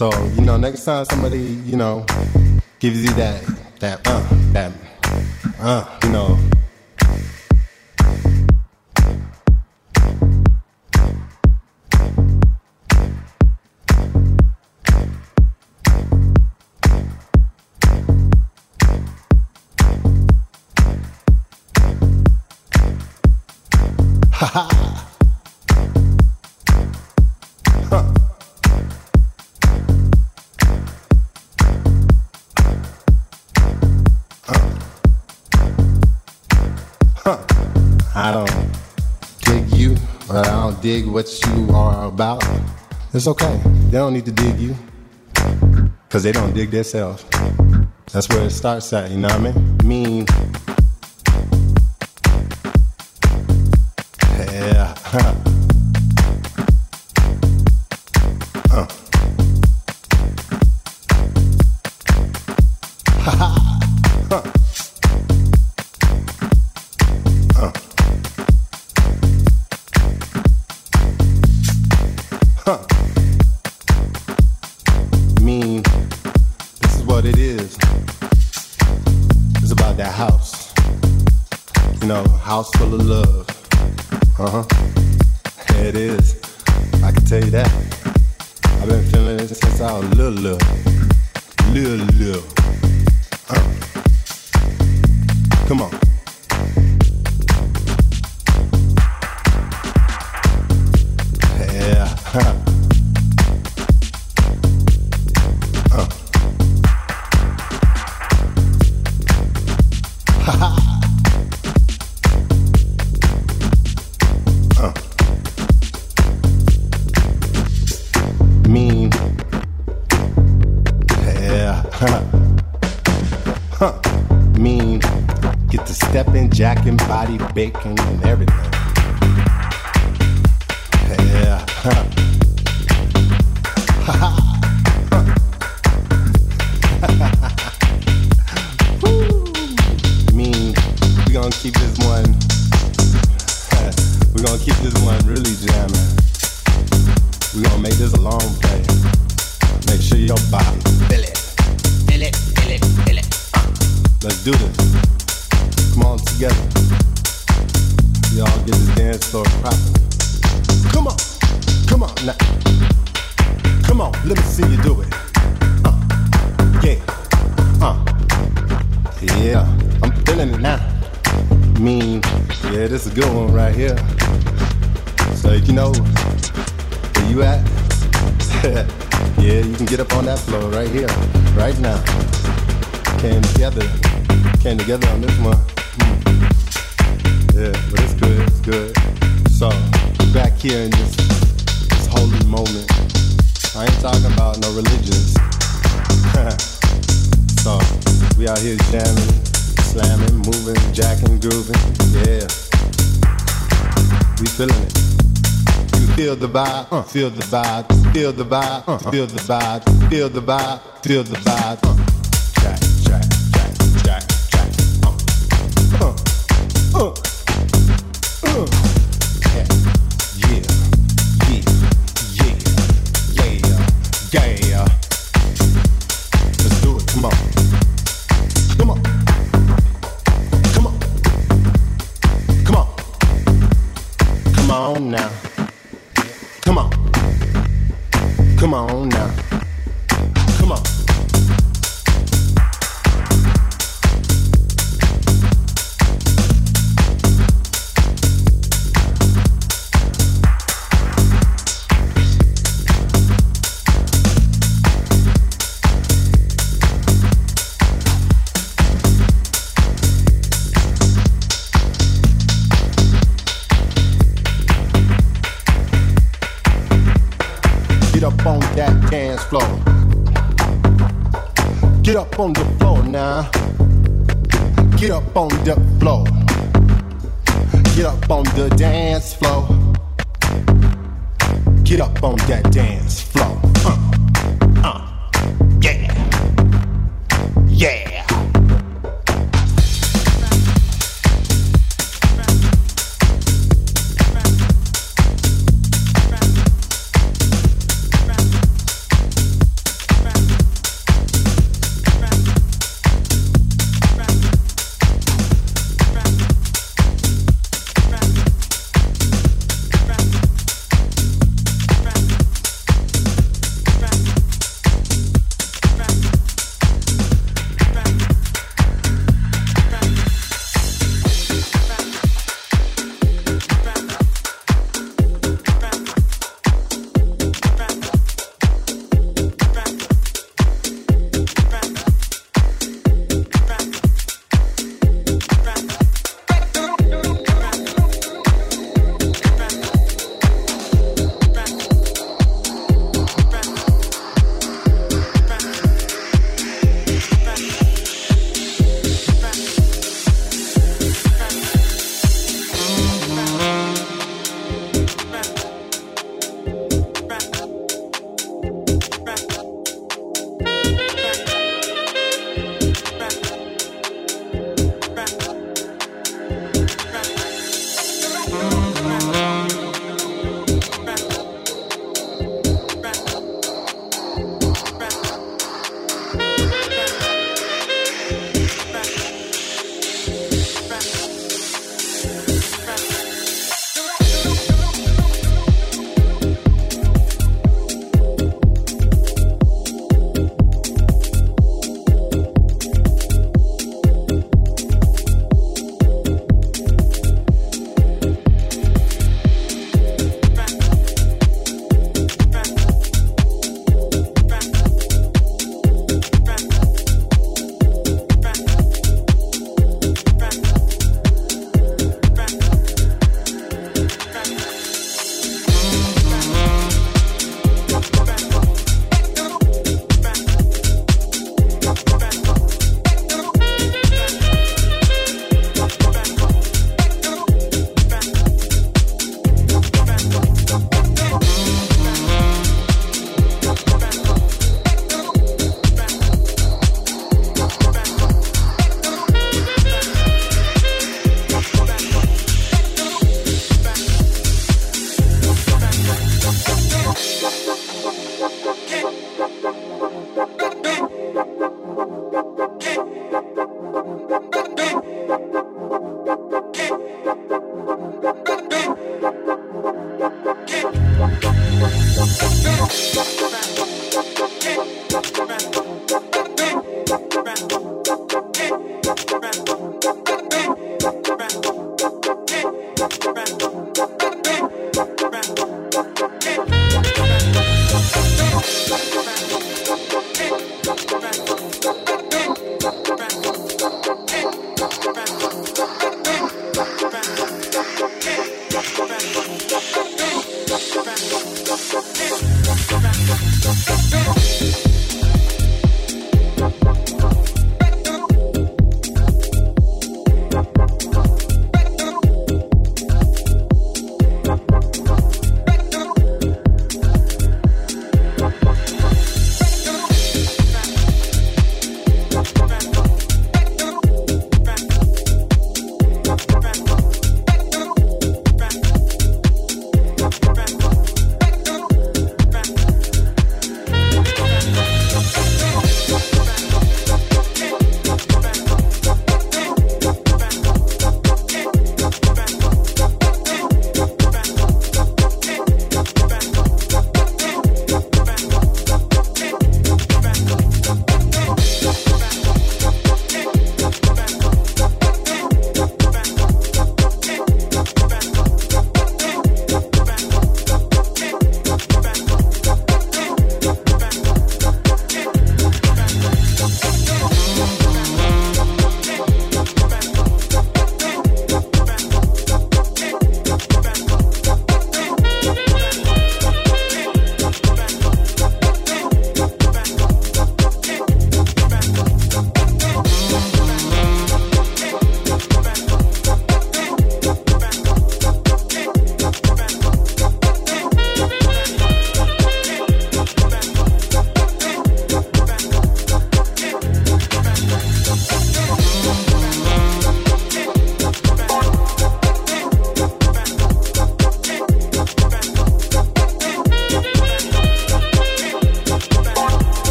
So you know, next time somebody you know gives you that that uh that uh you know what you are about, it's okay. They don't need to dig you because they don't dig themselves. That's where it starts at, you know what I mean? Mean bacon feel the vibe, feel the vibe, feel the vibe, feel the vibe, feel the vibe.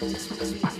Just, just.